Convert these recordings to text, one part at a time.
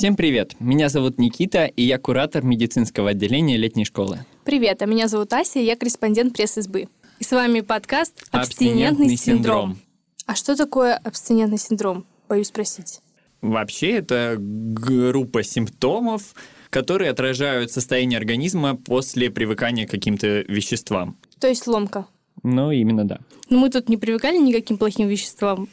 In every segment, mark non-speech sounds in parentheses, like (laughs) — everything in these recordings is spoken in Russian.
Всем привет! Меня зовут Никита, и я куратор медицинского отделения летней школы. Привет, а меня зовут Ася, и я корреспондент пресс-избы. И с вами подкаст «Абстинентный, Абстинентный синдром». синдром. А что такое абстинентный синдром? Боюсь спросить. Вообще, это группа симптомов, которые отражают состояние организма после привыкания к каким-то веществам. То есть ломка. Ну, именно да. Но мы тут не привыкали ни к каким плохим веществам.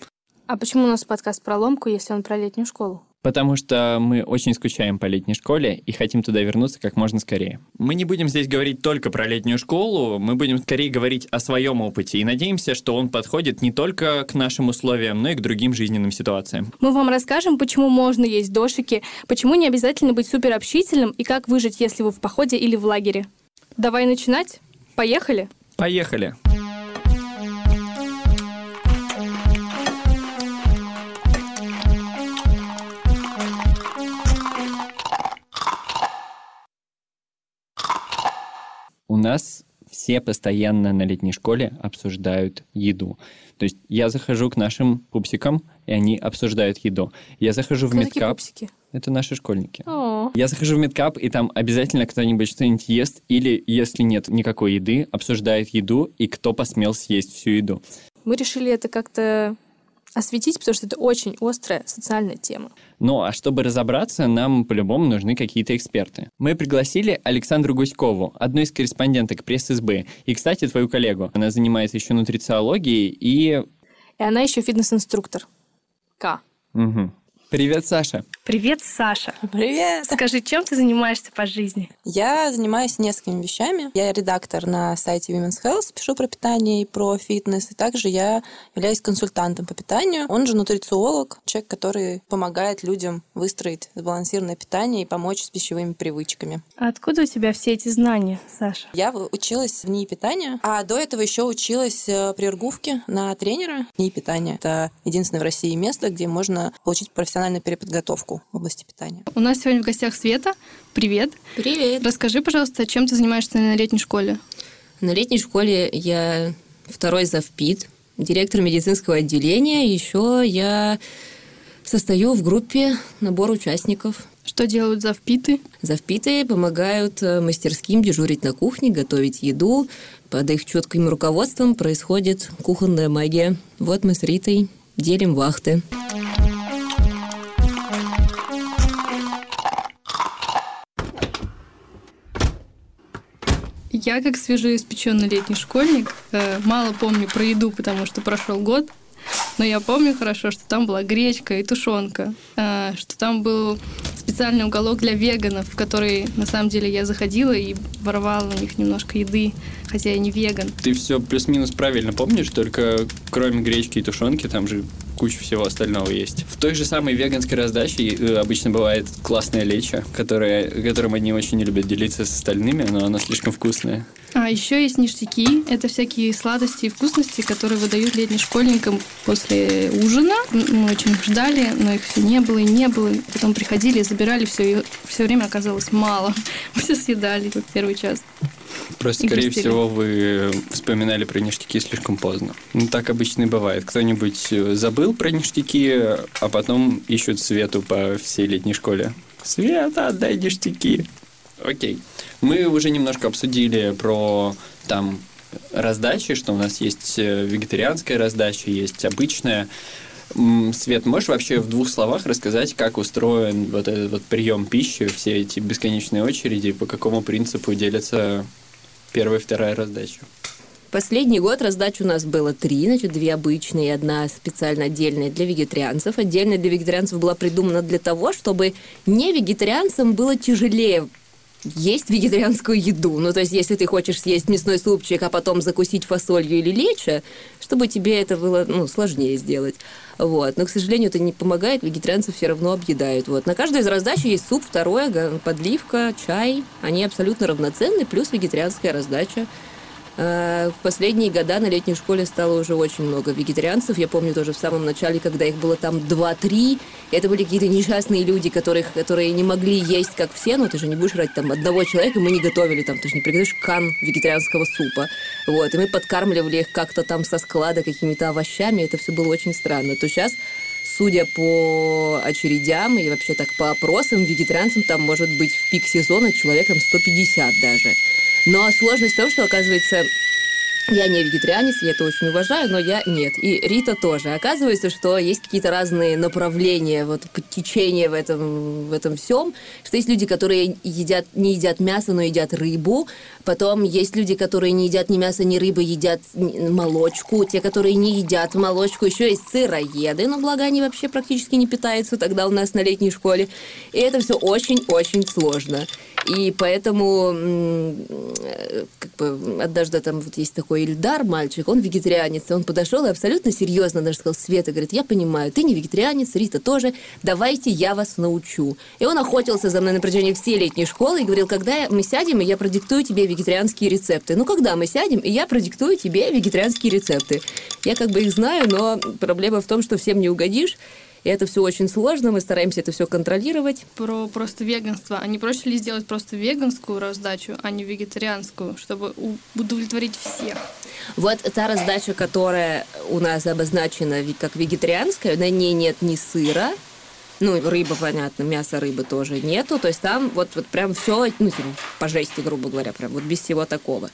А почему у нас подкаст про ломку, если он про летнюю школу? Потому что мы очень скучаем по летней школе и хотим туда вернуться как можно скорее. Мы не будем здесь говорить только про летнюю школу, мы будем скорее говорить о своем опыте и надеемся, что он подходит не только к нашим условиям, но и к другим жизненным ситуациям. Мы вам расскажем, почему можно есть дошики, почему не обязательно быть суперобщительным и как выжить, если вы в походе или в лагере. Давай начинать? Поехали? Поехали! У нас все постоянно на летней школе обсуждают еду. То есть я захожу к нашим пупсикам, и они обсуждают еду. Я захожу в Кто такие медкап. Это наши школьники. О, Я захожу в медкап, и там обязательно кто-нибудь что-нибудь ест, или, если нет никакой еды, обсуждает еду, и кто посмел съесть всю еду. Мы решили это как-то осветить, потому что это очень острая социальная тема. Ну, а чтобы разобраться, нам по-любому нужны какие-то эксперты. Мы пригласили Александру Гуськову, одну из корреспонденток пресс-СБ, и, кстати, твою коллегу. Она занимается еще нутрициологией и... И она еще фитнес-инструктор. К. Мгм. Привет, Саша. Привет, Саша. Привет! Скажи, чем ты занимаешься по жизни? Я занимаюсь несколькими вещами. Я редактор на сайте Women's Health, пишу про питание и про фитнес. И также я являюсь консультантом по питанию. Он же нутрициолог, человек, который помогает людям выстроить сбалансированное питание и помочь с пищевыми привычками. А откуда у тебя все эти знания, Саша? Я училась в НИИ питания, а до этого еще училась э, при Иргувке на тренера НИИ питания. Это единственное в России место, где можно получить профессиональную переподготовку в области питания. У нас сегодня в гостях Света. Привет. Привет. Расскажи, пожалуйста, чем ты занимаешься на летней школе? На летней школе я второй завпит, директор медицинского отделения. Еще я состою в группе набор участников. Что делают завпиты? Завпиты помогают э, мастерским дежурить на кухне, готовить еду. Под их четким руководством происходит кухонная магия. Вот мы с Ритой делим вахты. Я, как свежеиспеченный летний школьник, э, мало помню про еду, потому что прошел год. Но я помню хорошо, что там была гречка и тушенка, э, что там был специальный уголок для веганов, в который на самом деле я заходила и воровала у них немножко еды, хотя я не веган. Ты все плюс-минус правильно помнишь, только кроме гречки и тушенки там же куча всего остального есть. В той же самой веганской раздаче э, обычно бывает классная леча, которая, которым они очень не любят делиться с остальными, но она слишком вкусная. А еще есть ништяки. Это всякие сладости и вкусности, которые выдают летним школьникам после ужина. Мы очень их ждали, но их все не было и не было. Потом приходили забирали все, и все время оказалось мало. (laughs) Мы все съедали в первый час. Просто, И скорее грустили. всего, вы вспоминали про ништяки слишком поздно. Ну, так обычно и бывает. Кто-нибудь э, забыл про ништяки, а потом ищут Свету по всей летней школе. Света, отдай ништяки. Окей. Мы уже немножко обсудили про там раздачи, что у нас есть э, вегетарианская раздача, есть обычная. Свет, можешь вообще в двух словах рассказать, как устроен вот этот вот прием пищи, все эти бесконечные очереди, по какому принципу делятся первая вторая раздача? Последний год раздач у нас было три, значит, две обычные одна специально отдельная для вегетарианцев. Отдельная для вегетарианцев была придумана для того, чтобы не вегетарианцам было тяжелее есть вегетарианскую еду. Ну, то есть, если ты хочешь съесть мясной супчик, а потом закусить фасолью или лечо, чтобы тебе это было ну, сложнее сделать. Вот. Но, к сожалению, это не помогает, вегетарианцев все равно объедают. Вот. На каждой из раздач есть суп, второе, подливка, чай. Они абсолютно равноценны, плюс вегетарианская раздача. Э, В последние года на летней школе стало уже очень много вегетарианцев. Я помню тоже в самом начале, когда их было там 2-3. Это были какие-то несчастные люди, которых, которые не могли есть, как все. Но ты же не будешь брать там одного человека, мы не готовили там. Ты же не приготовишь кан вегетарианского супа. Вот. И мы подкармливали их как-то там со склада какими-то овощами. Это все было очень странно. То сейчас судя по очередям и вообще так по опросам, вегетарианцам там может быть в пик сезона человек там 150 даже. Но сложность в том, что, оказывается, я не вегетарианец, я это очень уважаю, но я нет. И Рита тоже. Оказывается, что есть какие-то разные направления, вот течения в этом, в этом всем. Что есть люди, которые едят, не едят мясо, но едят рыбу. Потом есть люди, которые не едят ни мясо, ни рыбы, едят молочку. Те, которые не едят молочку. Еще есть сыроеды, но благо они вообще практически не питаются тогда у нас на летней школе. И это все очень-очень сложно. И поэтому как бы однажды там вот есть такой Ильдар, мальчик, он вегетарианец, он подошел и абсолютно серьезно даже сказал, Света, говорит, я понимаю, ты не вегетарианец, Рита тоже, давайте я вас научу. И он охотился за мной на протяжении всей летней школы и говорил, когда мы сядем, и я продиктую тебе вегетарианские рецепты. Ну, когда мы сядем, и я продиктую тебе вегетарианские рецепты. Я как бы их знаю, но проблема в том, что всем не угодишь. И это все очень сложно, мы стараемся это все контролировать. Про просто веганство. А не проще ли сделать просто веганскую раздачу, а не вегетарианскую, чтобы удовлетворить всех? Вот та раздача, которая у нас обозначена как вегетарианская, на ней нет ни сыра, ну, рыба, понятно, мясо рыбы тоже нету. То есть там вот, вот прям все, ну, типа, по жести, грубо говоря, прям вот без всего такого.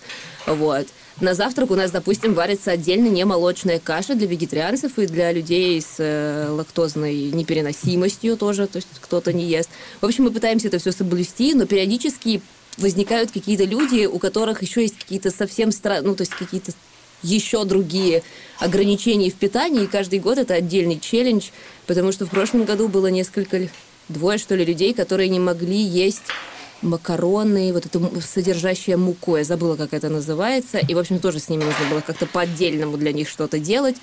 Вот. На завтрак у нас, допустим, варится отдельно не молочная каша для вегетарианцев и для людей с э, лактозной непереносимостью тоже, то есть кто-то не ест. В общем, мы пытаемся это все соблюсти, но периодически возникают какие-то люди, у которых еще есть какие-то совсем странные, ну, то есть какие-то еще другие ограничения в питании, и каждый год это отдельный челлендж, потому что в прошлом году было несколько, двое, что ли, людей, которые не могли есть макароны, вот это содержащее муку, я забыла, как это называется, и, в общем, тоже с ними нужно было как-то по-отдельному для них что-то делать.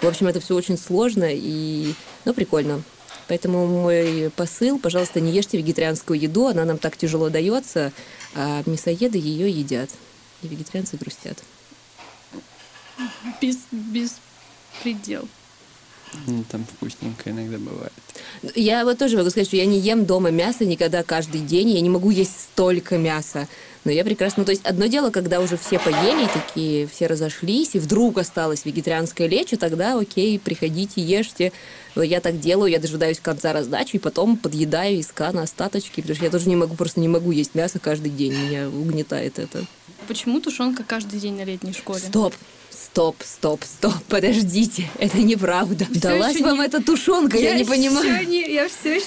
В общем, это все очень сложно и, ну, прикольно. Поэтому мой посыл, пожалуйста, не ешьте вегетарианскую еду, она нам так тяжело дается, а мясоеды ее едят, и вегетарианцы грустят. Без, без предел. Ну, там вкусненько иногда бывает. Я вот тоже могу сказать, что я не ем дома мясо никогда каждый день, я не могу есть столько мяса. Но я прекрасно... Ну, то есть одно дело, когда уже все поели, такие все разошлись, и вдруг осталось вегетарианское лечо, тогда окей, приходите, ешьте. Я так делаю, я дожидаюсь конца раздачи, и потом подъедаю из кана остаточки, потому что я тоже не могу, просто не могу есть мясо каждый день, меня угнетает это. Почему тушенка каждый день на летней школе? Стоп! Стоп, стоп, стоп, (laughs) подождите, это неправда. Все Далась вам не... эта тушенка, я, я не понимаю. Не, я все еще...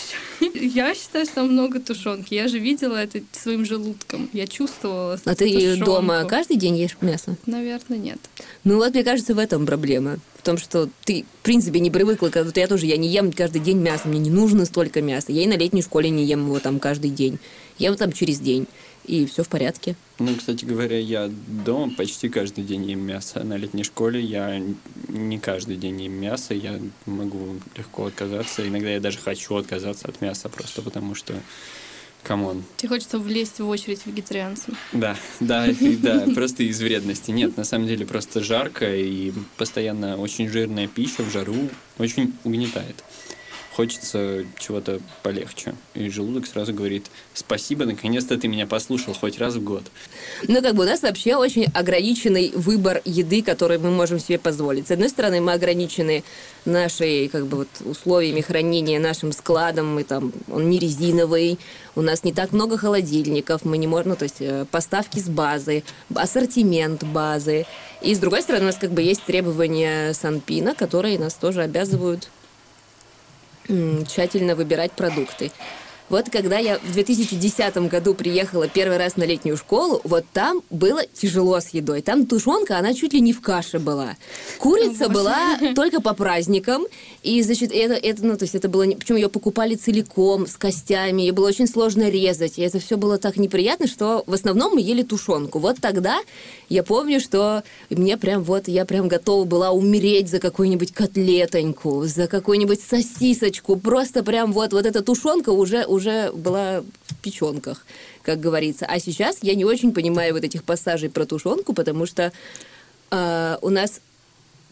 Я считаю, что там много тушенки. Я же видела это своим желудком. Я чувствовала А ты тушенку. дома каждый день ешь мясо? Наверное, нет. Ну вот, мне кажется, в этом проблема. В том, что ты, в принципе, не привыкла. Вот я тоже, я не ем каждый день мясо. Мне не нужно столько мяса. Я и на летней школе не ем его там каждый день. Я его там через день и все в порядке. Ну, кстати говоря, я дома почти каждый день ем мясо. На летней школе я не каждый день ем мясо, я могу легко отказаться. Иногда я даже хочу отказаться от мяса просто потому что come on. Тебе хочется влезть в очередь вегетарианцам. Да, да, да, (laughs) просто из вредности. Нет, на самом деле просто жарко и постоянно очень жирная пища в жару очень угнетает хочется чего-то полегче. И желудок сразу говорит, спасибо, наконец-то ты меня послушал хоть раз в год. Ну, как бы у нас вообще очень ограниченный выбор еды, который мы можем себе позволить. С одной стороны, мы ограничены нашей, как бы, вот, условиями хранения, нашим складом, мы там, он не резиновый, у нас не так много холодильников, мы не можем, ну, то есть э, поставки с базы, ассортимент базы. И с другой стороны, у нас как бы есть требования Санпина, которые нас тоже обязывают тщательно выбирать продукты. Вот когда я в 2010 году приехала первый раз на летнюю школу, вот там было тяжело с едой. Там тушенка, она чуть ли не в каше была. Курица О, была (laughs) только по праздникам. И, значит, это, это, ну, то есть это было... Причем ее покупали целиком, с костями. Ее было очень сложно резать. И это все было так неприятно, что в основном мы ели тушенку. Вот тогда я помню, что мне прям вот... Я прям готова была умереть за какую-нибудь котлетоньку, за какую-нибудь сосисочку. Просто прям вот, вот эта тушенка уже, уже уже была в печенках, как говорится. А сейчас я не очень понимаю вот этих пассажей про тушенку, потому что э, у нас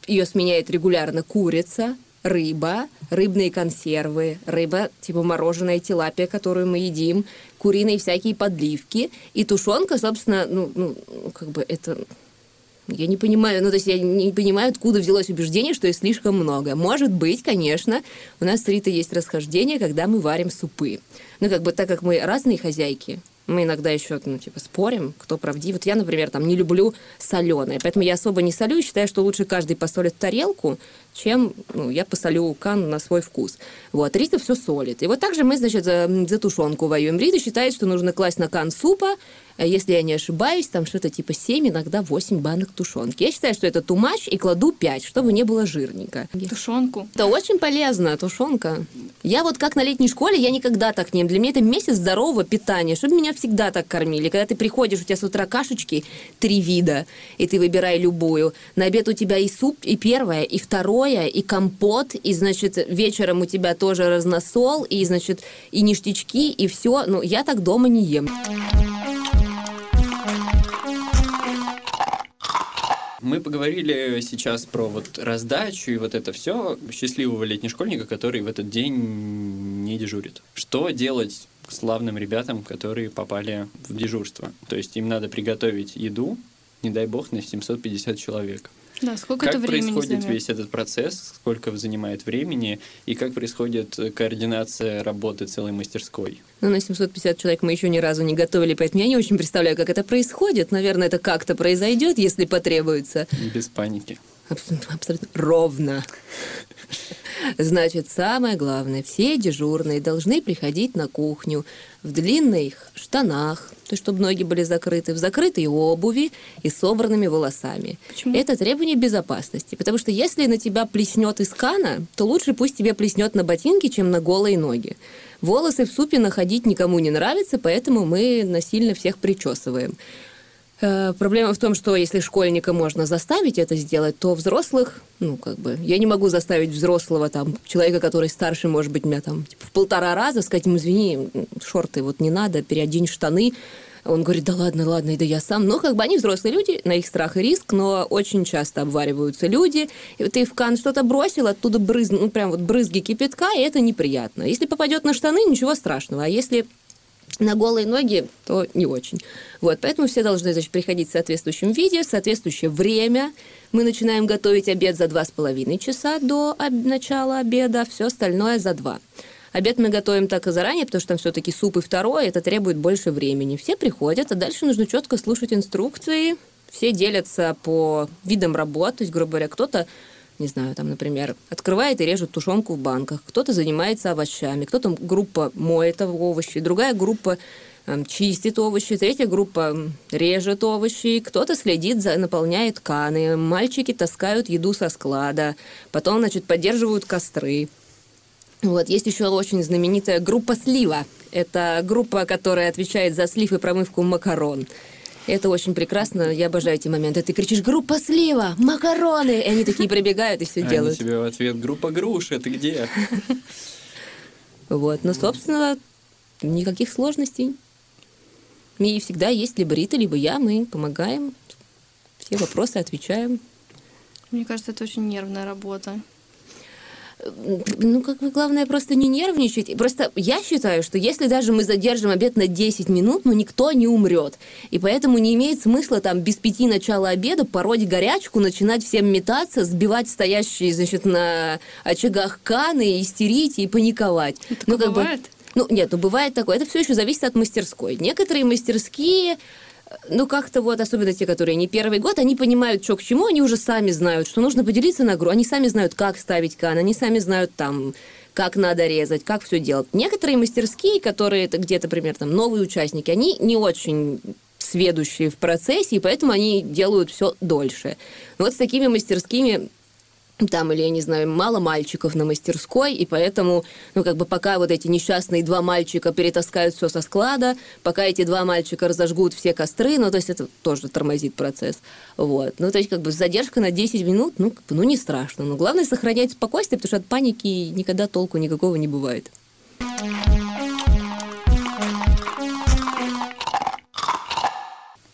ее сменяет регулярно курица, рыба, рыбные консервы, рыба типа мороженая тилапия, которую мы едим, куриные всякие подливки и тушенка, собственно, ну, ну как бы это Я не понимаю, ну, то есть я не понимаю, откуда взялось убеждение, что их слишком много. Может быть, конечно, у нас с Ритой есть расхождение, когда мы варим супы. Ну, как бы так как мы разные хозяйки, мы иногда еще, ну, типа, спорим, кто правдив. Вот я, например, там не люблю соленое, поэтому я особо не солю и считаю, что лучше каждый посолит тарелку, чем ну, я посолю кан на свой вкус. Вот, Рита все солит. И вот также мы, значит, за, за тушенку воюем. Рита считает, что нужно класть на кан супа, если я не ошибаюсь, там что-то типа 7, иногда 8 банок тушенки. Я считаю, что это тумач и кладу 5, чтобы не было жирненько. Тушенку. Это очень полезно, тушенка. Я вот как на летней школе, я никогда так не ем. Для меня это месяц здорового питания, чтобы меня всегда так кормили. Когда ты приходишь, у тебя с утра кашечки три вида, и ты выбирай любую. На обед у тебя и суп, и первое, и второе, и компот, и, значит, вечером у тебя тоже разносол, и, значит, и ништячки, и все. Ну, я так дома не ем. Мы поговорили сейчас про вот раздачу и вот это все счастливого летнего школьника, который в этот день не дежурит. Что делать славным ребятам, которые попали в дежурство? То есть им надо приготовить еду, не дай бог, на 750 человек. Да, сколько как это времени происходит займет? весь этот процесс, сколько занимает времени и как происходит координация работы целой мастерской? Ну, на 750 человек мы еще ни разу не готовили, поэтому я не очень представляю, как это происходит. Наверное, это как-то произойдет, если потребуется. Без паники. Абсолютно, ровно. Значит, самое главное, все дежурные должны приходить на кухню в длинных штанах, то есть чтобы ноги были закрыты, в закрытой обуви и собранными волосами. Почему? Это требование безопасности, потому что если на тебя плеснет из кана, то лучше пусть тебе плеснет на ботинки, чем на голые ноги. Волосы в супе находить никому не нравится, поэтому мы насильно всех причесываем. Э, Проблема в том, что если школьника можно заставить это сделать, то взрослых, ну, как бы, я не могу заставить взрослого, там, человека, который старше, может быть, меня там типа, в полтора раза, сказать ему, извини, шорты вот не надо, переодень штаны. Он говорит, да ладно, ладно, да я сам. Но как бы они взрослые люди, на их страх и риск, но очень часто обвариваются люди. И ты в кан что-то бросил, оттуда брыз, ну, прям вот брызги кипятка, и это неприятно. Если попадет на штаны, ничего страшного. А если на голые ноги, то не очень. Вот, поэтому все должны значит, приходить в соответствующем виде, в соответствующее время. Мы начинаем готовить обед за два с половиной часа до об- начала обеда, все остальное за два. Обед мы готовим так и заранее, потому что там все-таки суп и второе, это требует больше времени. Все приходят, а дальше нужно четко слушать инструкции. Все делятся по видам работ, то есть, грубо говоря, кто-то не знаю, там, например, открывает и режет тушенку в банках, кто-то занимается овощами, кто-то группа моет овощи, другая группа эм, чистит овощи, третья группа режет овощи, кто-то следит за, наполняет каны, мальчики таскают еду со склада, потом, значит, поддерживают костры. Вот, есть еще очень знаменитая группа слива. Это группа, которая отвечает за слив и промывку макарон. Это очень прекрасно, я обожаю эти моменты. Ты кричишь «Группа слива! Макароны!» И они такие прибегают и все А они делают. тебе в ответ «Группа груши, ты где?» Вот, но, собственно, никаких сложностей. И всегда есть либо Рита, либо я, мы помогаем, все вопросы отвечаем. Мне кажется, это очень нервная работа. Ну, как бы главное просто не нервничать. Просто я считаю, что если даже мы задержим обед на 10 минут, ну, никто не умрет. И поэтому не имеет смысла там без пяти начала обеда пороть горячку, начинать всем метаться, сбивать стоящие, значит, на очагах каны, истерить и паниковать. Такое ну, как бы- бывает? ну, нет, ну бывает такое. Это все еще зависит от мастерской. Некоторые мастерские, ну, как-то вот, особенно те, которые не первый год, они понимают, что к чему, они уже сами знают, что нужно поделиться на гру. Они сами знают, как ставить кан, они сами знают там, как надо резать, как все делать. Некоторые мастерские, которые где-то, например, там, новые участники, они не очень сведущие в процессе, и поэтому они делают все дольше. Вот с такими мастерскими там, или, я не знаю, мало мальчиков на мастерской, и поэтому, ну, как бы пока вот эти несчастные два мальчика перетаскают все со склада, пока эти два мальчика разожгут все костры, ну, то есть это тоже тормозит процесс. Вот. Ну, то есть, как бы задержка на 10 минут, ну, как бы, ну, не страшно. Но главное сохранять спокойствие, потому что от паники никогда толку никакого не бывает.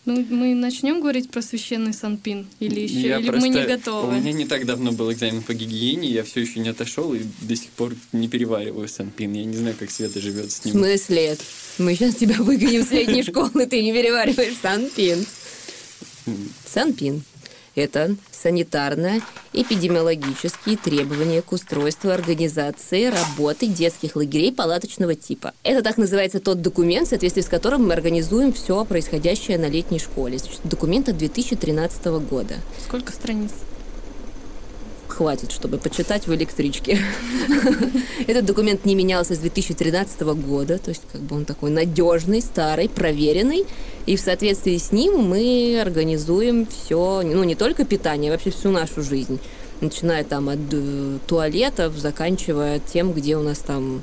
Ну, мы начнем говорить про священный Санпин? Или еще, Я или мы просто- не У готовы? меня не так давно был экзамен по гигиене, я все еще не отошел и до сих пор не перевариваю санпин. Я не знаю, как Света живет с В ним. смысле? Мы сейчас тебя выгоним с средней школы, ты не перевариваешь санпин. Санпин. Это санитарно-эпидемиологические требования к устройству организации работы детских лагерей палаточного типа. Это так называется тот документ, в соответствии с которым мы организуем все происходящее на летней школе. Документ от 2013 года. Сколько страниц? Хватит, чтобы почитать в электричке. (laughs) Этот документ не менялся с 2013 года, то есть как бы он такой надежный, старый, проверенный, и в соответствии с ним мы организуем все, ну не только питание, вообще всю нашу жизнь, начиная там от э, туалетов, заканчивая тем, где у нас там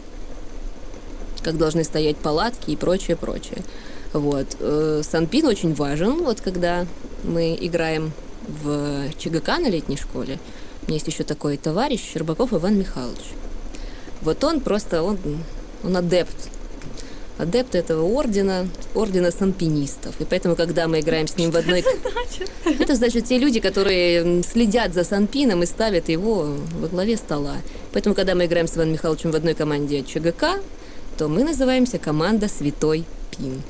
как должны стоять палатки и прочее, прочее. Вот. Э, Санпин очень важен, вот когда мы играем в ЧГК на летней школе, меня есть еще такой товарищ, Щербаков Иван Михайлович. Вот он просто, он, он адепт. Адепт этого ордена, ордена санпинистов. И поэтому, когда мы играем с ним в одной... Это значит те люди, которые следят за санпином и ставят его во главе стола. Поэтому, когда мы играем с Иваном Михайловичем в одной команде ЧГК, то мы называемся команда «Святой Пин».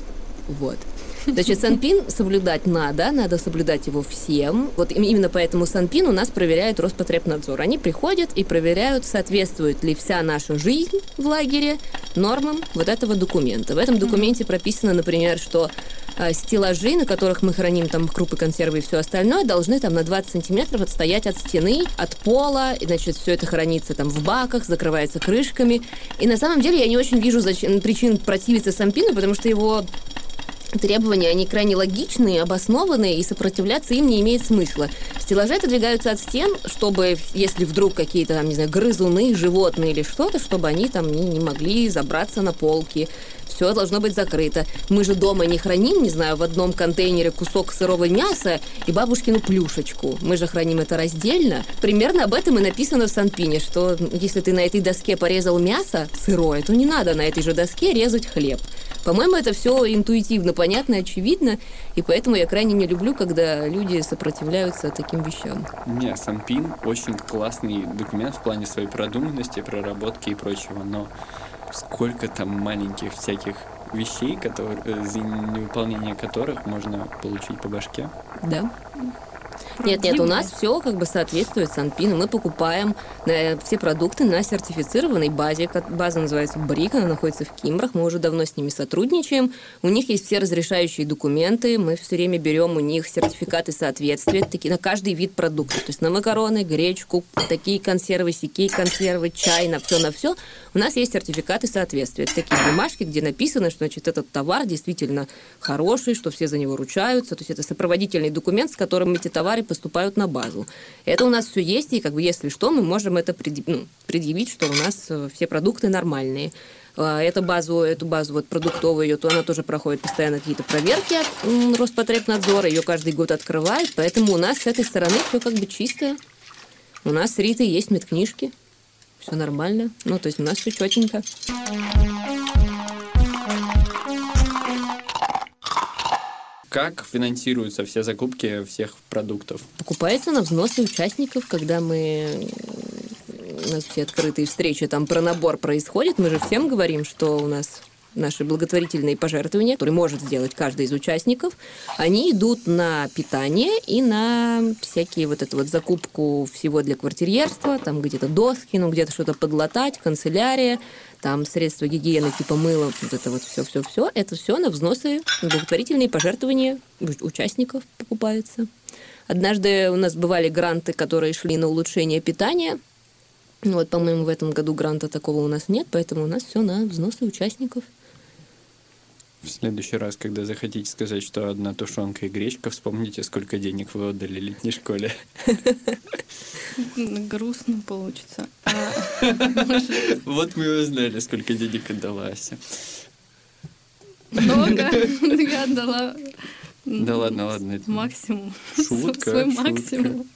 Вот. Значит, Санпин соблюдать надо, надо соблюдать его всем. Вот именно поэтому Санпин у нас проверяет Роспотребнадзор. Они приходят и проверяют, соответствует ли вся наша жизнь в лагере нормам вот этого документа. В этом документе прописано, например, что э, стеллажи, на которых мы храним там крупы, консервы и все остальное, должны там на 20 сантиметров отстоять от стены, от пола, и, значит, все это хранится там в баках, закрывается крышками. И на самом деле я не очень вижу зач... причин противиться Санпину, потому что его требования, они крайне логичные, обоснованные, и сопротивляться им не имеет смысла. Стеллажи отодвигаются от стен, чтобы, если вдруг какие-то, там, не знаю, грызуны, животные или что-то, чтобы они там не, не могли забраться на полки. Все должно быть закрыто. Мы же дома не храним, не знаю, в одном контейнере кусок сырого мяса и бабушкину плюшечку. Мы же храним это раздельно. Примерно об этом и написано в Санпине, что если ты на этой доске порезал мясо сырое, то не надо на этой же доске резать хлеб. По-моему, это все интуитивно понятно, очевидно, и поэтому я крайне не люблю, когда люди сопротивляются таким вещам. Не, Санпин очень классный документ в плане своей продуманности, проработки и прочего, но сколько там маленьких всяких вещей, которые, за невыполнение которых можно получить по башке. Да. Нет, нет, у нас все как бы соответствует Санпину. Мы покупаем э, все продукты на сертифицированной базе. База называется Брик, она находится в Кимбрах. Мы уже давно с ними сотрудничаем. У них есть все разрешающие документы. Мы все время берем у них сертификаты соответствия такие, на каждый вид продукта. То есть на макароны, гречку, такие консервы, сякие консервы, чай, на все, на все. У нас есть сертификаты соответствия. Это такие бумажки, где написано, что значит, этот товар действительно хороший, что все за него ручаются. То есть это сопроводительный документ, с которым эти товары поступают на базу. Это у нас все есть, и как бы если что, мы можем это предъявить, ну, предъявить что у нас э, все продукты нормальные. А, эту базу, эту базу вот продуктовую, ее, то она тоже проходит постоянно какие-то проверки от Роспотребнадзора, ее каждый год открывает, поэтому у нас с этой стороны все как бы чистое. У нас с Ритой есть медкнижки, все нормально, ну то есть у нас все четенько. Как финансируются все закупки всех продуктов? Покупается на взносы участников, когда мы у нас все открытые встречи, там про набор происходит, мы же всем говорим, что у нас наши благотворительные пожертвования, которые может сделать каждый из участников, они идут на питание и на всякие вот эту вот закупку всего для квартирьерства, там где-то доски, ну где-то что-то подлатать, канцелярия, там средства гигиены типа мыла, вот это вот все-все-все, это все на взносы, благотворительные пожертвования участников покупается. Однажды у нас бывали гранты, которые шли на улучшение питания. Ну вот, по-моему, в этом году гранта такого у нас нет, поэтому у нас все на взносы участников. В следующий раз, когда захотите сказать, что одна тушенка и гречка, вспомните, сколько денег вы отдали летней школе. Грустно получится. А, вот мы узнали, сколько денег отдала Ася. Много. Я отдала да ладно, ладно. Максимум. Шутка. Свой максимум.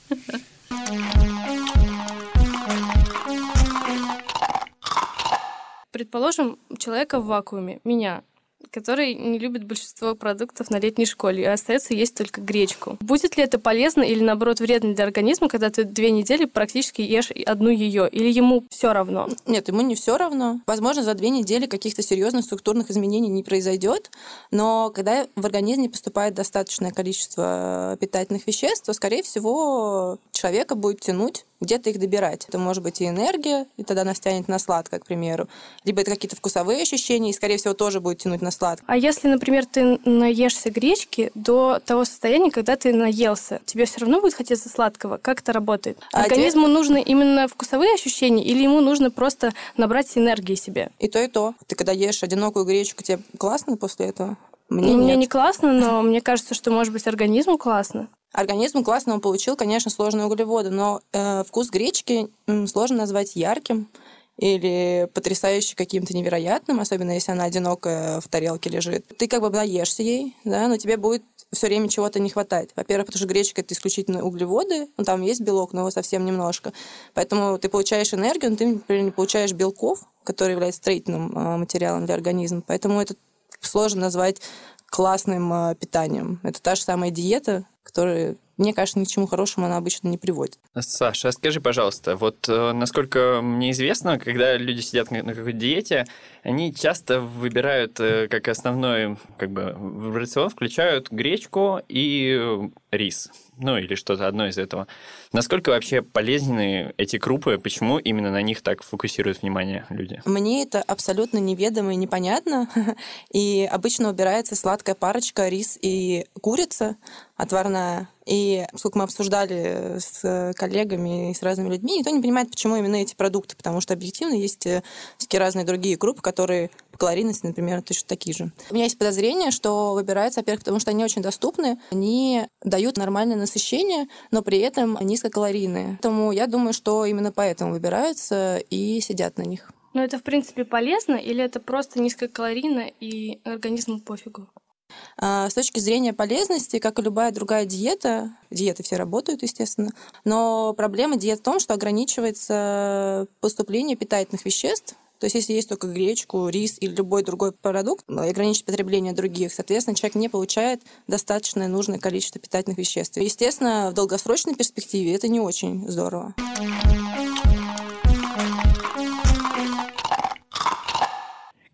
Предположим, человека в вакууме, меня, который не любит большинство продуктов на летней школе, и остается есть только гречку. Будет ли это полезно или, наоборот, вредно для организма, когда ты две недели практически ешь одну ее? Или ему все равно? Нет, ему не все равно. Возможно, за две недели каких-то серьезных структурных изменений не произойдет, но когда в организме поступает достаточное количество питательных веществ, то, скорее всего, человека будет тянуть где-то их добирать. Это может быть и энергия, и тогда нас тянет на сладкое, к примеру. Либо это какие-то вкусовые ощущения, и, скорее всего, тоже будет тянуть на сладкое. А если, например, ты наешься гречки до того состояния, когда ты наелся, тебе все равно будет хотеться сладкого? Как это работает? А Организму тебе... нужны именно вкусовые ощущения, или ему нужно просто набрать энергии себе? И то, и то. Ты когда ешь одинокую гречку, тебе классно после этого? Мне, Мне не классно, но мне кажется, что, может быть, организму классно. Организм классно он получил, конечно, сложные углеводы, но э, вкус гречки сложно назвать ярким или потрясающе каким-то невероятным, особенно если она одинокая в тарелке лежит. Ты как бы наешься ей, да, но тебе будет все время чего-то не хватать. Во-первых, потому что гречка это исключительно углеводы, ну, там есть белок, но его совсем немножко. Поэтому ты получаешь энергию, но ты, например, не получаешь белков, которые являются строительным э, материалом для организма. Поэтому это сложно назвать классным э, питанием. Это та же самая диета, которая, мне кажется, ни к чему хорошему она обычно не приводит. Саша, а скажи, пожалуйста, вот э, насколько мне известно, когда люди сидят на, какой-то диете, они часто выбирают э, как основной как бы, в рацион, включают гречку и рис ну или что-то одно из этого. Насколько вообще полезны эти крупы? Почему именно на них так фокусируют внимание люди? Мне это абсолютно неведомо и непонятно. (laughs) И обычно убирается сладкая парочка рис и курица отварная. И сколько мы обсуждали с коллегами и с разными людьми, никто не понимает, почему именно эти продукты, потому что объективно есть э, всякие разные другие крупы, которые по калорийности, например, точно такие же. У меня есть подозрение, что выбираются, во-первых, потому что они очень доступны, они дают нормальное насыщение, но при этом низкокалорийные. Поэтому я думаю, что именно поэтому выбираются и сидят на них. Но это, в принципе, полезно или это просто низкокалорийно и организму пофигу? А, с точки зрения полезности, как и любая другая диета, диеты все работают, естественно, но проблема диет в том, что ограничивается поступление питательных веществ то есть, если есть только гречку, рис или любой другой продукт, и ограничить потребление других, соответственно, человек не получает достаточное нужное количество питательных веществ. естественно, в долгосрочной перспективе это не очень здорово.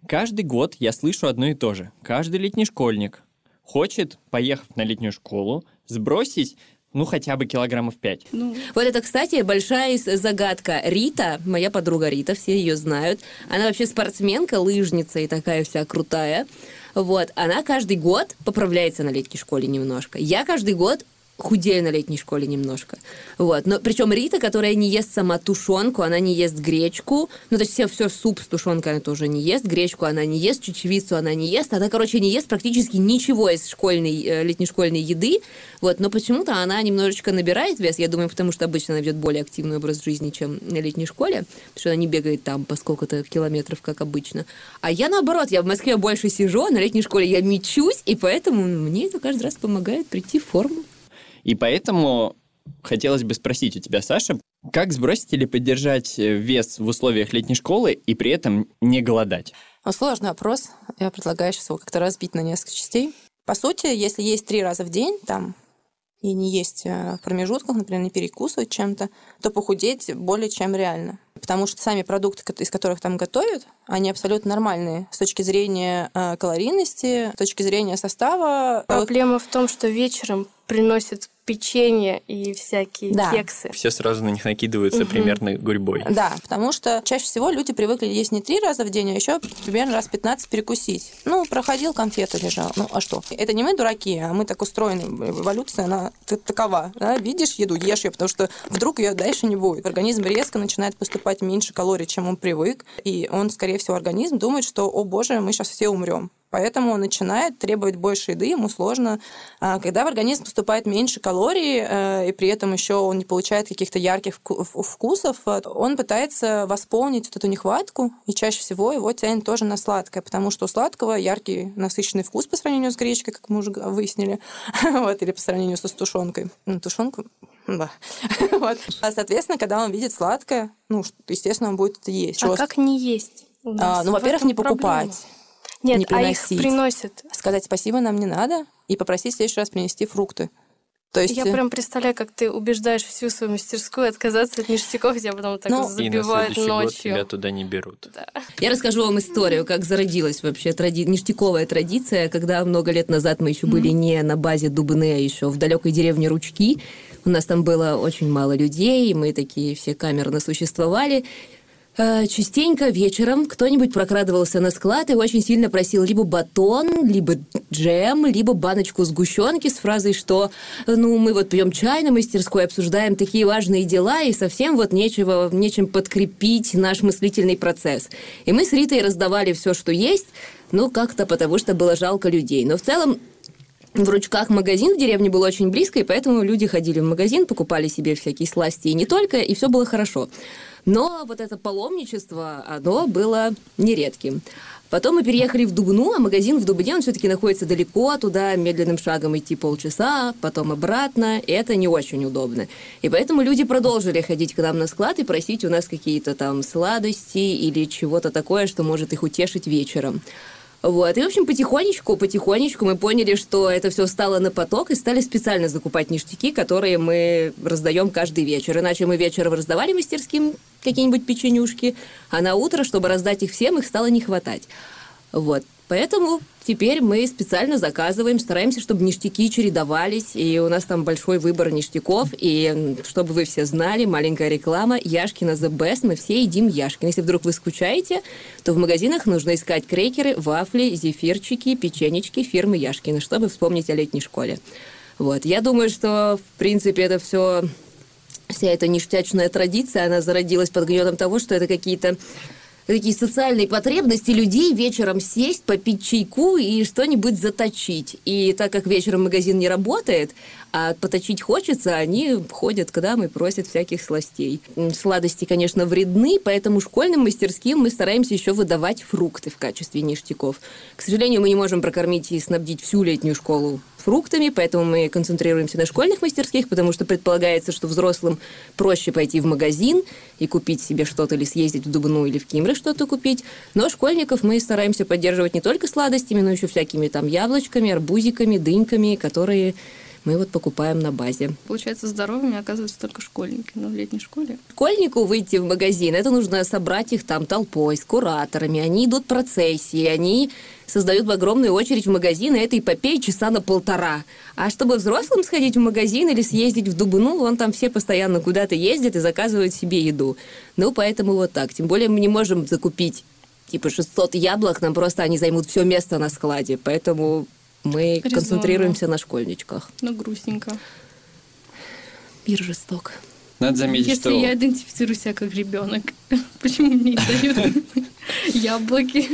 Каждый год я слышу одно и то же. Каждый летний школьник хочет, поехав на летнюю школу, сбросить ну, хотя бы килограммов пять. Ну. Вот это, кстати, большая загадка. Рита, моя подруга Рита, все ее знают. Она вообще спортсменка, лыжница и такая вся крутая. Вот, она каждый год поправляется на летней школе немножко. Я каждый год худею на летней школе немножко. Вот. Но причем Рита, которая не ест сама тушенку, она не ест гречку. Ну, то есть все, все суп с тушенкой она тоже не ест, гречку она не ест, чечевицу она не ест. Она, короче, не ест практически ничего из школьной, э, летней школьной еды. Вот. Но почему-то она немножечко набирает вес. Я думаю, потому что обычно она ведет более активный образ жизни, чем на летней школе. Потому что она не бегает там по сколько-то километров, как обычно. А я наоборот, я в Москве больше сижу, а на летней школе я мечусь, и поэтому мне это каждый раз помогает прийти в форму. И поэтому хотелось бы спросить у тебя, Саша, как сбросить или поддержать э, вес в условиях летней школы и при этом не голодать? Ну, сложный вопрос. Я предлагаю сейчас его как-то разбить на несколько частей. По сути, если есть три раза в день, там, и не есть э, в промежутках, например, не перекусывать чем-то, то похудеть более чем реально. Потому что сами продукты, из которых там готовят, они абсолютно нормальные с точки зрения э, калорийности, с точки зрения состава. Проблема в том, что вечером приносят печенье и всякие да. кексы. Все сразу на них накидываются угу. примерно гурьбой. Да, потому что чаще всего люди привыкли есть не три раза в день, а еще примерно раз 15 перекусить. Ну, проходил, конфета лежал. Ну, а что? Это не мы дураки, а мы так устроены. Эволюция, она такова. Да? Видишь еду, ешь ее, потому что вдруг ее дальше не будет. Организм резко начинает поступать меньше калорий, чем он привык, и он, скорее всего, организм думает, что, о боже, мы сейчас все умрем. Поэтому он начинает требовать больше еды, ему сложно. А, когда в организм поступает меньше калорий, э, и при этом еще он не получает каких-то ярких вкусов, э, он пытается восполнить вот эту нехватку, и чаще всего его тянет тоже на сладкое, потому что у сладкого яркий насыщенный вкус по сравнению с гречкой, как мы уже выяснили, (laughs) вот, или по сравнению со тушенкой. Ну, тушенку да. (laughs) вот. А, соответственно, когда он видит сладкое, ну, естественно, он будет это есть. А как не есть? А, ну, во-первых, не покупать. Нет, не приносить. а их приносят. Сказать спасибо нам не надо и попросить в следующий раз принести фрукты. То есть... Я прям представляю, как ты убеждаешь всю свою мастерскую отказаться от ништяков, тебя потом так Ну, забивают и на ночью. год тебя туда не берут. Да. Я расскажу вам историю, как зародилась вообще тради... ништяковая традиция, когда много лет назад мы еще были не на базе Дубны, а еще в далекой деревне Ручки. У нас там было очень мало людей, и мы такие все камерно существовали. Э, Частенько вечером кто-нибудь прокрадывался на склад и очень сильно просил либо батон, либо джем, либо баночку сгущенки с фразой, что ну мы вот пьем чай на мастерской, обсуждаем такие важные дела и совсем вот нечего, нечем подкрепить наш мыслительный процесс. И мы с Ритой раздавали все, что есть, ну как-то потому что было жалко людей. Но в целом в Ручках магазин в деревне был очень близко, и поэтому люди ходили в магазин, покупали себе всякие сласти и не только, и все было хорошо. Но вот это паломничество, оно было нередким. Потом мы переехали в Дубну, а магазин в Дубне, он все-таки находится далеко, туда медленным шагом идти полчаса, потом обратно, и это не очень удобно. И поэтому люди продолжили ходить к нам на склад и просить у нас какие-то там сладости или чего-то такое, что может их утешить вечером. Вот. И, в общем, потихонечку, потихонечку мы поняли, что это все стало на поток, и стали специально закупать ништяки, которые мы раздаем каждый вечер. Иначе мы вечером раздавали мастерским какие-нибудь печенюшки, а на утро, чтобы раздать их всем, их стало не хватать. Вот. Поэтому теперь мы специально заказываем, стараемся, чтобы ништяки чередовались, и у нас там большой выбор ништяков, и чтобы вы все знали, маленькая реклама, Яшкина The Best, мы все едим Яшкин. Если вдруг вы скучаете, то в магазинах нужно искать крекеры, вафли, зефирчики, печенечки фирмы Яшкина, чтобы вспомнить о летней школе. Вот. Я думаю, что, в принципе, это все вся эта ништячная традиция, она зародилась под гнетом того, что это какие-то такие социальные потребности людей вечером сесть, попить чайку и что-нибудь заточить. И так как вечером магазин не работает, а поточить хочется, они ходят к нам и просят всяких сластей. Сладости, конечно, вредны, поэтому школьным мастерским мы стараемся еще выдавать фрукты в качестве ништяков. К сожалению, мы не можем прокормить и снабдить всю летнюю школу фруктами, поэтому мы концентрируемся на школьных мастерских, потому что предполагается, что взрослым проще пойти в магазин и купить себе что-то или съездить в Дубну или в Кимры что-то купить. Но школьников мы стараемся поддерживать не только сладостями, но еще всякими там яблочками, арбузиками, дыньками, которые мы вот покупаем на базе. Получается, здоровыми оказываются только школьники, но в летней школе. Школьнику выйти в магазин, это нужно собрать их там толпой, с кураторами. Они идут процессии, они создают огромную очередь в магазин, и это эпопея часа на полтора. А чтобы взрослым сходить в магазин или съездить в Дубну, вон там все постоянно куда-то ездят и заказывают себе еду. Ну, поэтому вот так. Тем более мы не можем закупить типа 600 яблок, нам просто они займут все место на складе. Поэтому мы Резонно. концентрируемся на школьничках. Ну, грустненько. Мир жесток. Надо заметить, Если что... я идентифицирую себя как ребенок, (laughs) почему мне не дают (laughs) яблоки?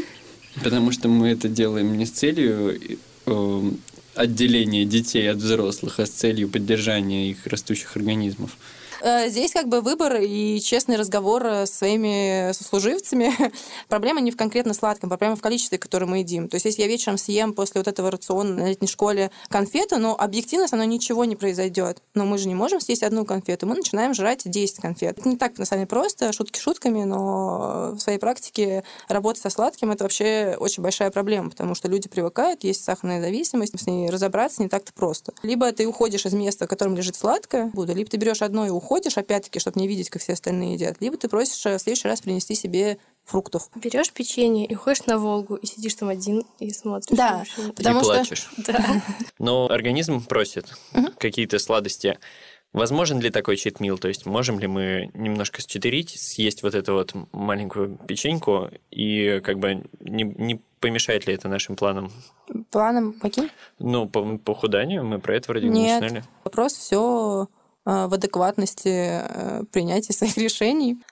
Потому что мы это делаем не с целью э, отделения детей от взрослых, а с целью поддержания их растущих организмов. Э, Здесь как бы выбор и честный разговор э, с своими сослуживцами. (laughs) Проблема не в конкретно сладком, проблема в количестве, которое мы едим. То есть если я вечером съем после вот этого рациона на летней школе конфету, но объективно со мной ничего не произойдет. Но мы же не можем съесть одну конфету, мы начинаем жрать 10 конфет. Это не так, на самом деле, просто, шутки шутками, но в своей практике работать со сладким – это вообще очень большая проблема, потому что люди привыкают, есть сахарная зависимость, с ней разобраться не так-то просто. Либо ты уходишь из места, в котором лежит сладкое, буду, либо ты берешь одно и уходишь, опять-таки, чтобы не видеть, как все остальные едят, либо ты просишь э, в следующий раз принести себе фруктов. Берешь печенье и уходишь на Волгу, и сидишь там один и смотришь. Да. общем. Потому и что- плачешь. (laughs) Да. Но организм просит какие-то сладости. Возможен ли такой читмил? То есть можем ли мы немножко счетырить, съесть вот эту вот маленькую печеньку, и как бы не, не помешает ли это нашим планам? Планом каким? Ну, по похуданию мы про это вроде Нет. начинали. Вопрос все в адекватности э, принятия своих решений.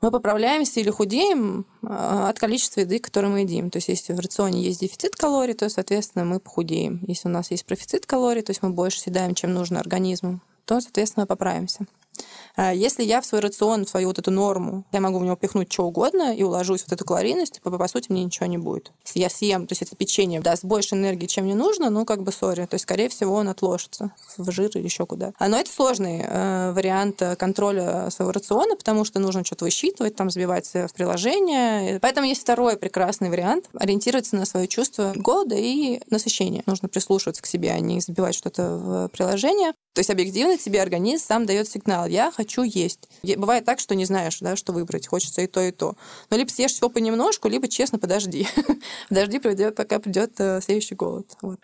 Мы поправляемся или худеем э, от количества еды, которую мы едим. То есть, если в рационе есть дефицит калорий, то, соответственно, мы похудеем. Если у нас есть профицит калорий, то есть мы больше съедаем, чем нужно организму, то, соответственно, поправимся. А если я в свой рацион, в свою вот эту норму, я могу в него пихнуть что угодно и уложусь в эту калорийность, по, по сути, мне ничего не будет. Если я съем, то есть это печенье даст больше энергии, чем мне нужно, ну, как бы, сори. То есть, скорее всего, он отложится в жир или еще куда. А, но это сложный э, вариант контроля своего рациона, потому что нужно что-то высчитывать, там, забивать в приложение. Поэтому есть второй прекрасный вариант – ориентироваться на свое чувство голода и насыщения. Нужно прислушиваться к себе, а не забивать что-то в приложение. То есть объективно тебе организм сам дает сигнал «я хочу есть». Бывает так, что не знаешь, да, что выбрать, хочется и то, и то. Но либо съешь все понемножку, либо честно подожди. (laughs) подожди, пока придет э, следующий голод. Вот.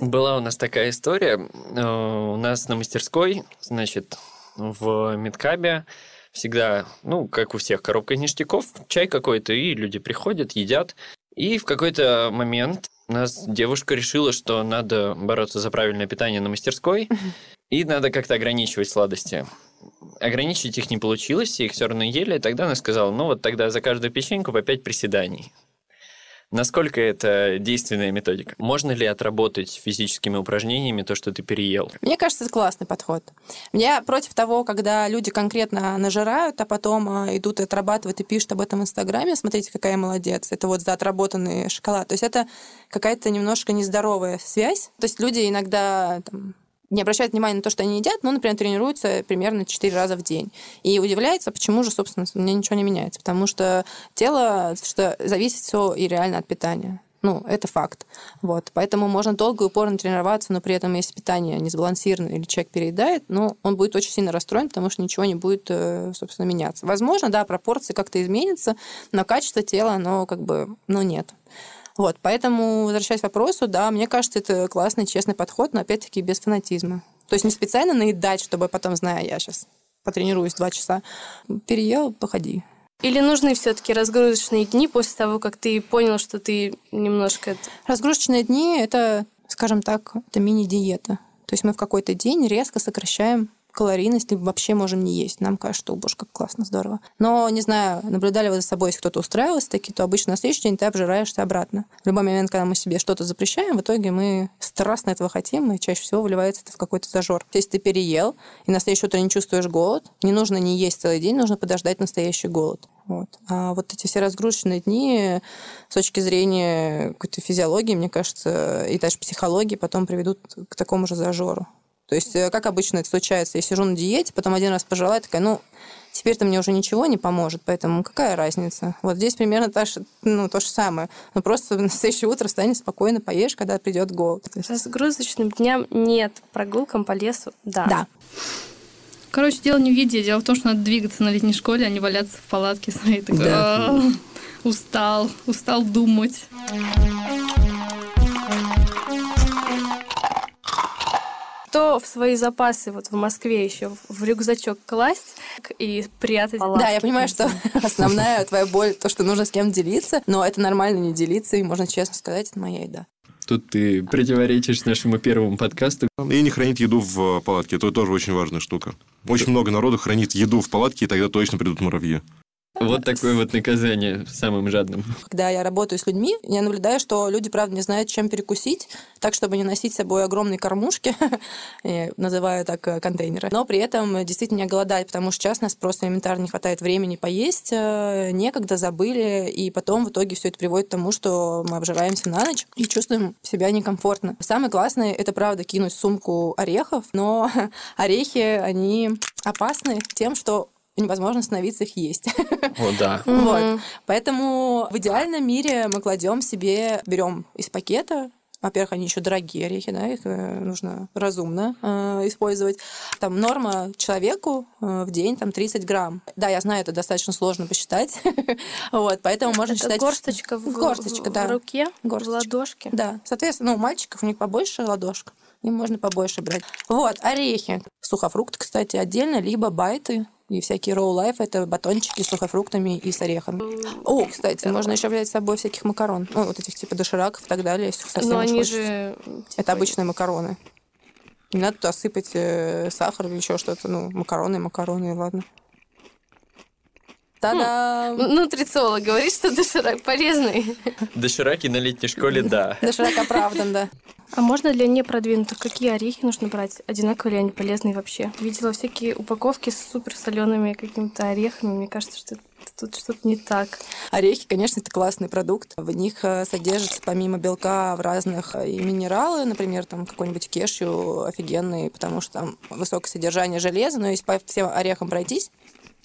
Была у нас такая история. Э, у нас на мастерской, значит, в Медкабе всегда, ну, как у всех, коробка ништяков, чай какой-то, и люди приходят, едят. И в какой-то момент у нас девушка решила, что надо бороться за правильное питание на мастерской, и надо как-то ограничивать сладости. Ограничить их не получилось, их все равно ели, тогда она сказала, ну вот тогда за каждую печеньку по 5 приседаний. Насколько это действенная методика? Можно ли отработать физическими упражнениями то, что ты переел? Мне кажется, это классный подход. Я против того, когда люди конкретно нажирают, а потом а, идут и отрабатывают и пишут об этом в Инстаграме. Смотрите, какая молодец. Это вот за отработанный шоколад. То есть это какая-то немножко нездоровая связь. То есть люди иногда там, не обращают внимания на то, что они едят, но, например, тренируются примерно 4 раза в день. И удивляется, почему же, собственно, у меня ничего не меняется. Потому что тело что зависит все и реально от питания. Ну, это факт. Вот. Поэтому можно долго и упорно тренироваться, но при этом, если питание не сбалансировано или человек переедает, ну, он будет очень сильно расстроен, потому что ничего не будет, э, собственно, меняться. Возможно, да, пропорции как-то изменятся, но качество тела, оно как бы, ну, нет. Вот, поэтому, возвращаясь к вопросу, да, мне кажется, это классный, честный подход, но опять-таки без фанатизма. То есть не специально наедать, чтобы потом, зная, я сейчас потренируюсь два часа. Переел, походи. Или нужны все-таки разгрузочные дни после того, как ты понял, что ты немножко... Разгрузочные дни – это, скажем так, это мини-диета. То есть мы в какой-то день резко сокращаем калорийность, либо вообще можем не есть. Нам кажется, что, боже, как классно, здорово. Но, не знаю, наблюдали вы за собой, если кто-то устраивался такие, то обычно на следующий день ты обжираешься обратно. В любой момент, когда мы себе что-то запрещаем, в итоге мы страстно этого хотим, и чаще всего выливается это в какой-то зажор. Если ты переел, и на следующее утро не чувствуешь голод, не нужно не есть целый день, нужно подождать настоящий голод. Вот. А вот эти все разгрузочные дни с точки зрения какой-то физиологии, мне кажется, и даже психологии потом приведут к такому же зажору. То есть, э, как обычно это случается, я сижу на диете, потом один раз пожила, такая, ну, теперь-то мне уже ничего не поможет, поэтому какая разница? Вот здесь примерно та, ну, то же самое. Но просто (laughs) на следующее утро встань спокойно, поешь, когда придет голод. Разгрузочным дням нет, прогулкам по лесу – да. Да. Короче, дело не в еде, дело в том, что надо двигаться на летней школе, а не валяться в палатке (laughs) своей. Такой, да. устал, устал думать. Что в свои запасы вот в Москве еще в рюкзачок класть и прятать? Да, я понимаю, что (laughs) основная твоя боль то, что нужно с кем делиться, но это нормально не делиться, и можно честно сказать, это моя еда. Тут ты противоречишь нашему первому подкасту. И не хранить еду в палатке. Это тоже очень важная штука. Очень много народу хранит еду в палатке, и тогда точно придут муравьи. Вот такое вот наказание самым жадным. Когда я работаю с людьми, я наблюдаю, что люди, правда, не знают, чем перекусить, так, чтобы не носить с собой огромные кормушки, (laughs) называю так э, контейнеры, но при этом действительно не голодать, потому что сейчас нас просто элементарно не хватает времени поесть, э, некогда забыли, и потом в итоге все это приводит к тому, что мы обжираемся на ночь и чувствуем себя некомфортно. Самое классное – это, правда, кинуть сумку орехов, но (laughs) орехи, они опасны тем, что невозможно становиться их есть. (laughs) О, да. (laughs) Вот. Поэтому в идеальном мире мы кладем себе, берем из пакета во-первых, они еще дорогие орехи, да, их э, нужно разумно э, использовать. Там норма человеку э, в день там 30 грамм. Да, я знаю, это достаточно сложно посчитать. (laughs) вот, поэтому можно это считать... горсточка в, горсточка, в, да. в руке, горсточка. в ладошке. Да, соответственно, ну, у мальчиков у них побольше ладошка, им можно побольше брать. Вот, орехи. Сухофрукты, кстати, отдельно, либо байты, и всякие роу лайф это батончики с сухофруктами и с орехами. О, кстати, можно еще взять с собой всяких макарон. Ну, вот этих типа дошираков и так далее, если совсем Но они же... Типа... Это обычные макароны. Не надо туда сыпать э, сахар или еще что-то. Ну, макароны, макароны, ладно. Та-дам! Ну, нутрициолог говорит, что доширак полезный. Дошираки на летней школе, да. Доширак оправдан, да. А можно для непродвинутых какие орехи нужно брать? Одинаковые ли они полезные вообще? Видела всякие упаковки с супер солеными какими-то орехами. Мне кажется, что тут что-то не так. Орехи, конечно, это классный продукт. В них э, содержится помимо белка в разных э, и минералы, например, там какой-нибудь кешью офигенный, потому что там высокое содержание железа, но если по всем орехам пройтись,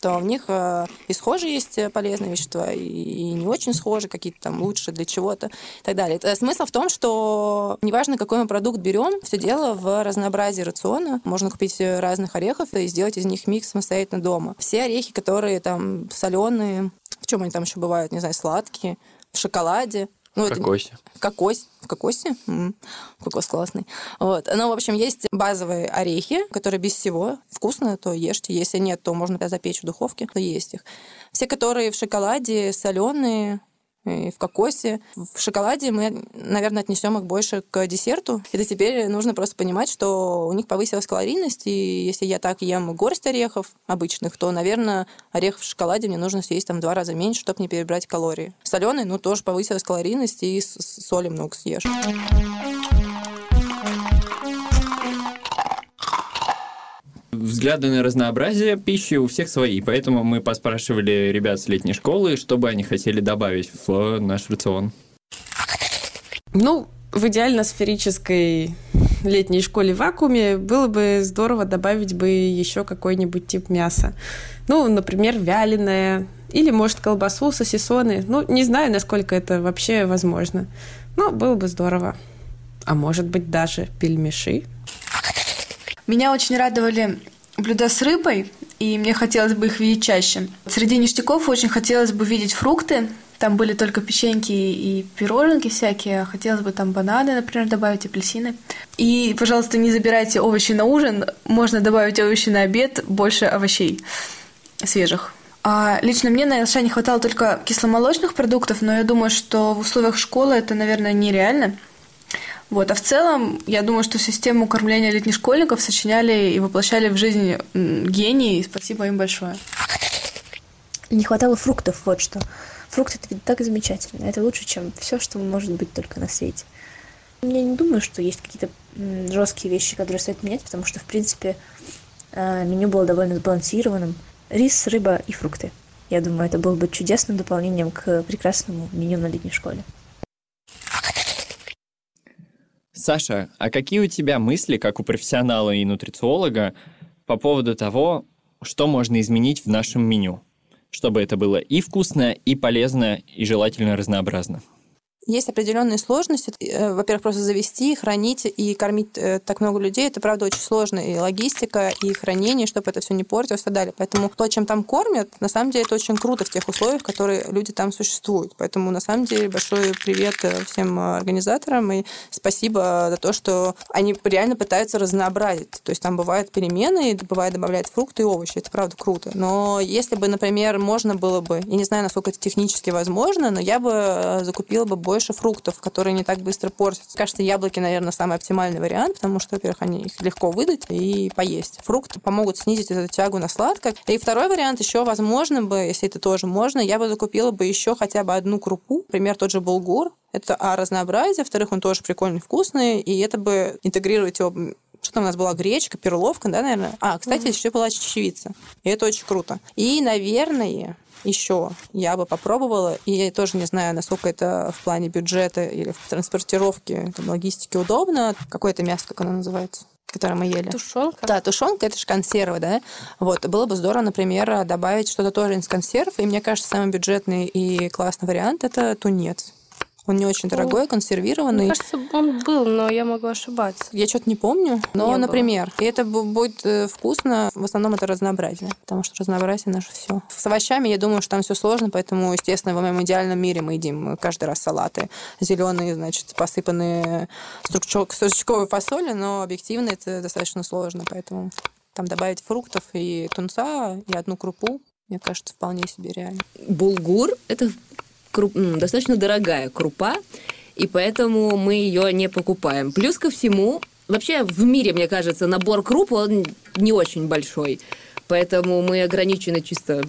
то в них э, и схожие есть полезные вещества, и не очень схожие, какие-то там лучше для чего-то и так далее. Смысл в том, что неважно, какой мы продукт берем, все дело в разнообразии рациона. Можно купить разных орехов и сделать из них микс самостоятельно дома. Все орехи, которые там соленые, в чем они там еще бывают, не знаю, сладкие, в шоколаде, ну, в кокосе. В кокосе. В кокосе? М-м, кокос классный. Вот. Ну, в общем, есть базовые орехи, которые без всего. Вкусно, то ешьте. Если нет, то можно запечь в духовке, то есть их. Все, которые в шоколаде, соленые, и в кокосе. В шоколаде мы, наверное, отнесем их больше к десерту. Это теперь нужно просто понимать, что у них повысилась калорийность, и если я так ем горсть орехов обычных, то, наверное, орех в шоколаде мне нужно съесть там в два раза меньше, чтобы не перебрать калории. Соленый, ну, тоже повысилась калорийность, и соли много съешь. Взгляды на разнообразие пищи у всех свои, поэтому мы поспрашивали ребят с летней школы, что бы они хотели добавить в наш рацион. Ну, в идеально сферической летней школе в вакууме было бы здорово добавить бы еще какой-нибудь тип мяса. Ну, например, вяленое, или, может, колбасу, сосисоны. Ну, не знаю, насколько это вообще возможно. Но было бы здорово. А может быть, даже пельмеши. Меня очень радовали блюда с рыбой, и мне хотелось бы их видеть чаще. Среди ништяков очень хотелось бы видеть фрукты. Там были только печеньки и пироженки всякие. Хотелось бы там бананы, например, добавить, апельсины. И, пожалуйста, не забирайте овощи на ужин. Можно добавить овощи на обед, больше овощей свежих. А лично мне на ЛШ не хватало только кисломолочных продуктов, но я думаю, что в условиях школы это, наверное, нереально. Вот. А в целом, я думаю, что систему кормления летних школьников сочиняли и воплощали в жизнь гении, спасибо им большое. Не хватало фруктов, вот что. Фрукты это ведь так замечательно. Это лучше, чем все, что может быть только на свете. Я не думаю, что есть какие-то жесткие вещи, которые стоит менять, потому что, в принципе, э, меню было довольно сбалансированным. Рис, рыба и фрукты. Я думаю, это было бы чудесным дополнением к прекрасному меню на летней школе. Саша, а какие у тебя мысли, как у профессионала и нутрициолога, по поводу того, что можно изменить в нашем меню, чтобы это было и вкусно, и полезно, и желательно разнообразно? Есть определенные сложности. Э, во-первых, просто завести, хранить и кормить э, так много людей. Это, правда, очень сложно. И логистика, и хранение, чтобы это все не портилось и так далее. Поэтому то, чем там кормят, на самом деле это очень круто в тех условиях, в которые люди там существуют. Поэтому, на самом деле, большой привет э, всем организаторам и спасибо за то, что они реально пытаются разнообразить. То есть там бывают перемены, бывает добавляют фрукты и овощи. Это, правда, круто. Но если бы, например, можно было бы, я не знаю, насколько это технически возможно, но я бы закупила бы больше больше фруктов, которые не так быстро портятся. Кажется, яблоки, наверное, самый оптимальный вариант, потому что, во-первых, они их легко выдать и поесть. Фрукты помогут снизить эту тягу на сладкое. И второй вариант еще, возможно бы, если это тоже можно, я бы закупила бы еще хотя бы одну крупу, например, тот же булгур. Это а разнообразие, во-вторых, он тоже прикольный, вкусный, и это бы интегрировать его что там у нас была гречка, перловка, да, наверное. А, кстати, mm-hmm. еще была чечевица. И это очень круто. И, наверное, еще я бы попробовала, и я тоже не знаю, насколько это в плане бюджета или в транспортировке, там, логистике удобно. Какое-то мясо, как оно называется? которое мы ели. Тушенка? Да, тушенка, это же консервы, да? Вот, было бы здорово, например, добавить что-то тоже из консерв, и мне кажется, самый бюджетный и классный вариант – это тунец. Он не очень дорогой, консервированный. Мне кажется, он был, но я могу ошибаться. Я что-то не помню. Но, не например, было. и это будет э, вкусно. В основном это разнообразие, потому что разнообразие наше все. С овощами, я думаю, что там все сложно, поэтому, естественно, в моем идеальном мире мы едим каждый раз салаты зеленые, значит, посыпанные стручковой фасолью, но объективно это достаточно сложно, поэтому там добавить фруктов и тунца, и одну крупу, мне кажется, вполне себе реально. Булгур – это круп, достаточно дорогая крупа, и поэтому мы ее не покупаем. Плюс ко всему, вообще в мире, мне кажется, набор круп, он не очень большой. Поэтому мы ограничены чисто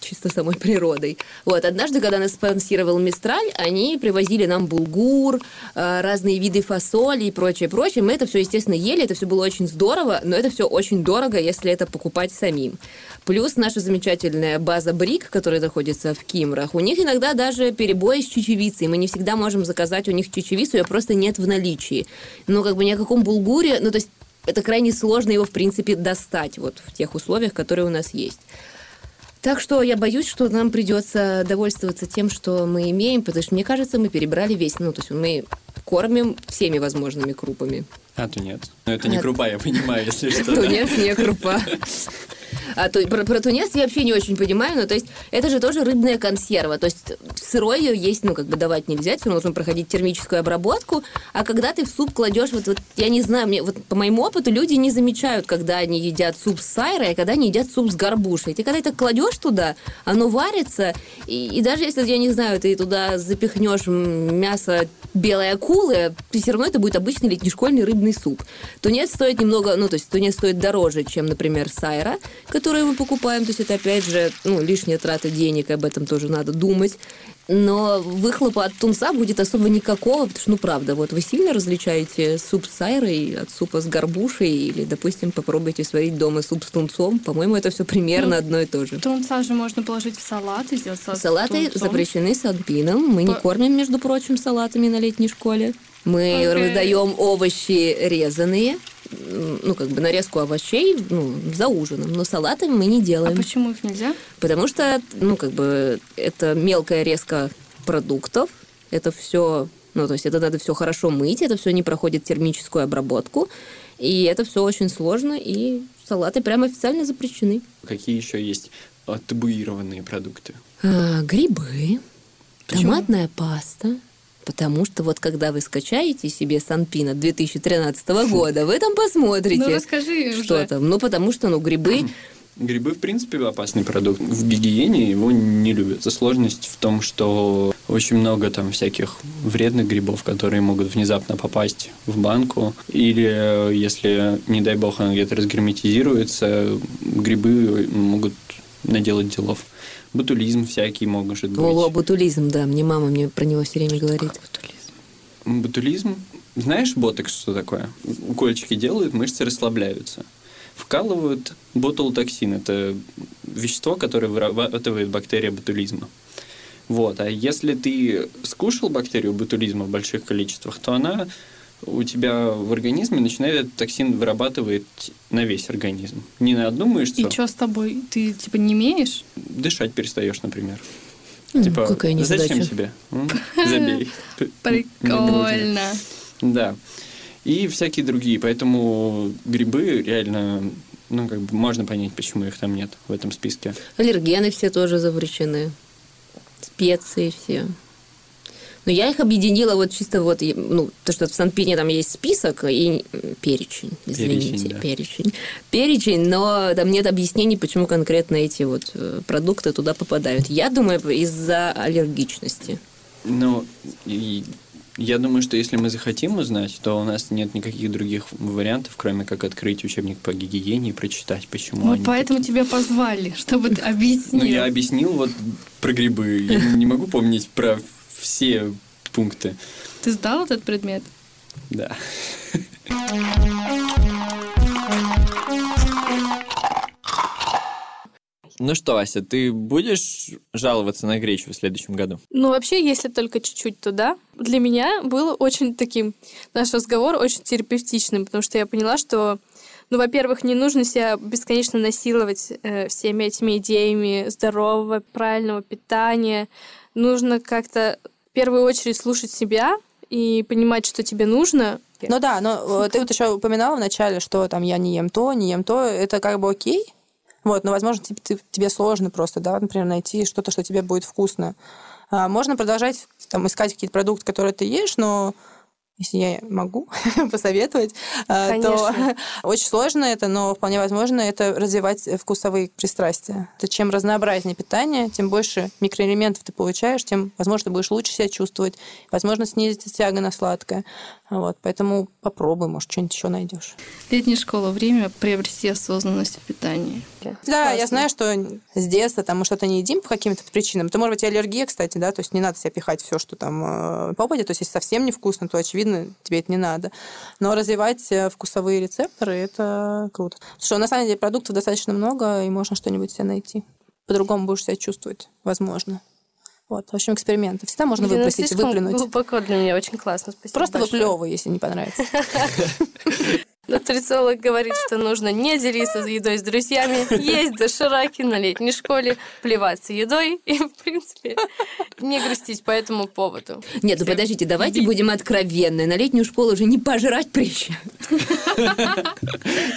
чисто самой природой. Вот, однажды, когда нас спонсировал Мистраль, они привозили нам булгур, э, разные виды фасоли и прочее, прочее. Мы это все, естественно, ели, это все было очень здорово, но это все очень дорого, если это покупать самим. Плюс наша замечательная база Брик, которая находится в Кимрах, у них иногда даже перебои с чечевицей. Мы не всегда можем заказать у них чечевицу, ее просто нет в наличии. Но как бы ни о каком булгуре, ну то есть это крайне сложно его, в принципе, достать вот в тех условиях, которые у нас есть. Так что я боюсь, что нам придется довольствоваться тем, что мы имеем, потому что, мне кажется, мы перебрали весь, ну, то есть мы кормим всеми возможными крупами. А, то нет. Но это не крупа, я понимаю, если (laughs) что. Тунец не крупа. А то, про, про тунец я вообще не очень понимаю, ну, то есть это же тоже рыбная консерва, то есть сырой ее есть, ну, как бы давать нельзя, все равно нужно проходить термическую обработку, а когда ты в суп кладешь, вот, вот я не знаю, мне, вот по моему опыту люди не замечают, когда они едят суп с сайрой, а когда они едят суп с горбушей. Ты когда это кладешь туда, оно варится, и, и даже если, я не знаю, ты туда запихнешь мясо белой акулы, все равно это будет обычный летнешкольный рыбный суп. Тунец стоит немного, ну, то есть тунец стоит дороже, чем, например, сайра, которые мы покупаем. То есть это, опять же, ну, лишняя трата денег, об этом тоже надо думать. Но выхлопа от тунца будет особо никакого, потому что, ну, правда, вот вы сильно различаете суп с сайрой от супа с горбушей или, допустим, попробуйте сварить дома суп с тунцом. По-моему, это все примерно ну, одно и то же. Тунца же можно положить в салат и сделать салат Салаты запрещены с адпином. Мы По... не кормим, между прочим, салатами на летней школе. Мы okay. выдаем овощи резаные, ну, как бы нарезку овощей ну, за ужином, но салатами мы не делаем. А почему их нельзя? Потому что, ну, как бы, это мелкая резка продуктов, это все, ну, то есть это надо все хорошо мыть, это все не проходит термическую обработку, и это все очень сложно, и салаты прямо официально запрещены. Какие еще есть табуированные продукты? А, грибы, Почему? томатная паста, Потому что вот когда вы скачаете себе Санпина 2013 года, вы там посмотрите. Ну, расскажи Что уже. там. Ну, потому что, ну, грибы... Грибы, в принципе, опасный продукт. В гигиене его не любят. Сложность в том, что очень много там всяких вредных грибов, которые могут внезапно попасть в банку. Или если, не дай бог, она где-то разгерметизируется, грибы могут наделать делов. Ботулизм всякий может быть. О, ботулизм, да. Мне мама мне про него все время говорит. Ботулизм? Ботулизм? Знаешь ботекс, что такое? Укольчики делают, мышцы расслабляются. Вкалывают ботулотоксин. Это вещество, которое вырабатывает бактерия ботулизма. Вот. А если ты скушал бактерию ботулизма в больших количествах, то она у тебя в организме начинает этот токсин вырабатывать на весь организм. Не на одну мышцу. И что с тобой? Ты типа не имеешь? Дышать перестаешь, например. Mm, типа, какая зачем тебе? Забей. (laughs) Прикольно. Да. И всякие другие. Поэтому грибы реально ну, как бы можно понять, почему их там нет в этом списке. Аллергены все тоже запрещены. Специи все. Но я их объединила вот чисто вот, ну, то, что в Санпине там есть список и перечень, извините, перечень, да. перечень. Перечень, но там нет объяснений, почему конкретно эти вот э, продукты туда попадают. Я думаю, из-за аллергичности. Ну, и я думаю, что если мы захотим узнать, то у нас нет никаких других вариантов, кроме как открыть учебник по гигиене и прочитать, почему Ну, они поэтому такие. тебя позвали, чтобы ты объяснил. Ну, я объяснил вот про грибы. Я не могу помнить про все пункты. Ты сдал этот предмет? Да. Ну что, Ася, ты будешь жаловаться на гречу в следующем году? Ну, вообще, если только чуть-чуть, то да. Для меня был очень таким, наш разговор очень терапевтичным, потому что я поняла, что ну, во-первых, не нужно себя бесконечно насиловать э, всеми этими идеями здорового, правильного питания. Нужно как-то в первую очередь слушать себя и понимать, что тебе нужно. Ну да, но ты вот еще упоминала вначале, что там я не ем то, не ем то, это как бы окей, вот, но, возможно, тебе, тебе сложно просто, да, например, найти что-то, что тебе будет вкусно. А, можно продолжать там, искать какие-то продукты, которые ты ешь, но если я могу (laughs) посоветовать, а, Конечно. то (laughs) очень сложно это, но вполне возможно это развивать вкусовые пристрастия. То чем разнообразнее питание, тем больше микроэлементов ты получаешь, тем, возможно, ты будешь лучше себя чувствовать, возможно, снизится тяга на сладкое. Вот, поэтому попробуй, может, что-нибудь еще найдешь. Летняя школа – время приобрести осознанность в питании. Да, Классно. я знаю, что с детства там мы что-то не едим по каким-то причинам. Это может быть аллергия, кстати, да, то есть не надо себе пихать все, что там э, попадет. То есть если совсем невкусно, то, очевидно, тебе это не надо. Но развивать э, вкусовые рецепторы – это круто. Потому что на самом деле продуктов достаточно много, и можно что-нибудь себе найти. По-другому будешь себя чувствовать, возможно. Вот, в общем, эксперименты. Всегда можно Блин, выпросить, выплюнуть. глубоко для меня, очень классно. Спасибо Просто большое. выплевывай, если не понравится. (laughs) Нутрициолог говорит, что нужно не делиться едой с друзьями, есть дошираки на летней школе, плеваться едой и, в принципе, не грустить по этому поводу. Нет, ну подождите, давайте будем откровенны. На летнюю школу уже не пожрать приезжают.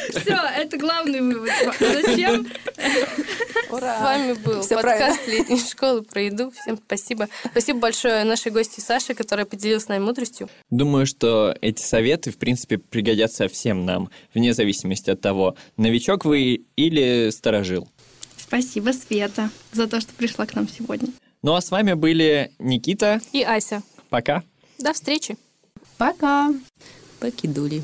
Все, это главный вывод. Зачем? Ура! С вами был Все подкаст правильно. летней школы про еду. Всем спасибо. Спасибо большое нашей гости Саше, которая поделилась с нами мудростью. Думаю, что эти советы, в принципе, пригодятся всем нам, вне зависимости от того, новичок вы или сторожил. Спасибо, Света, за то, что пришла к нам сегодня. Ну а с вами были Никита и Ася. Пока. До встречи. Пока. Покидули.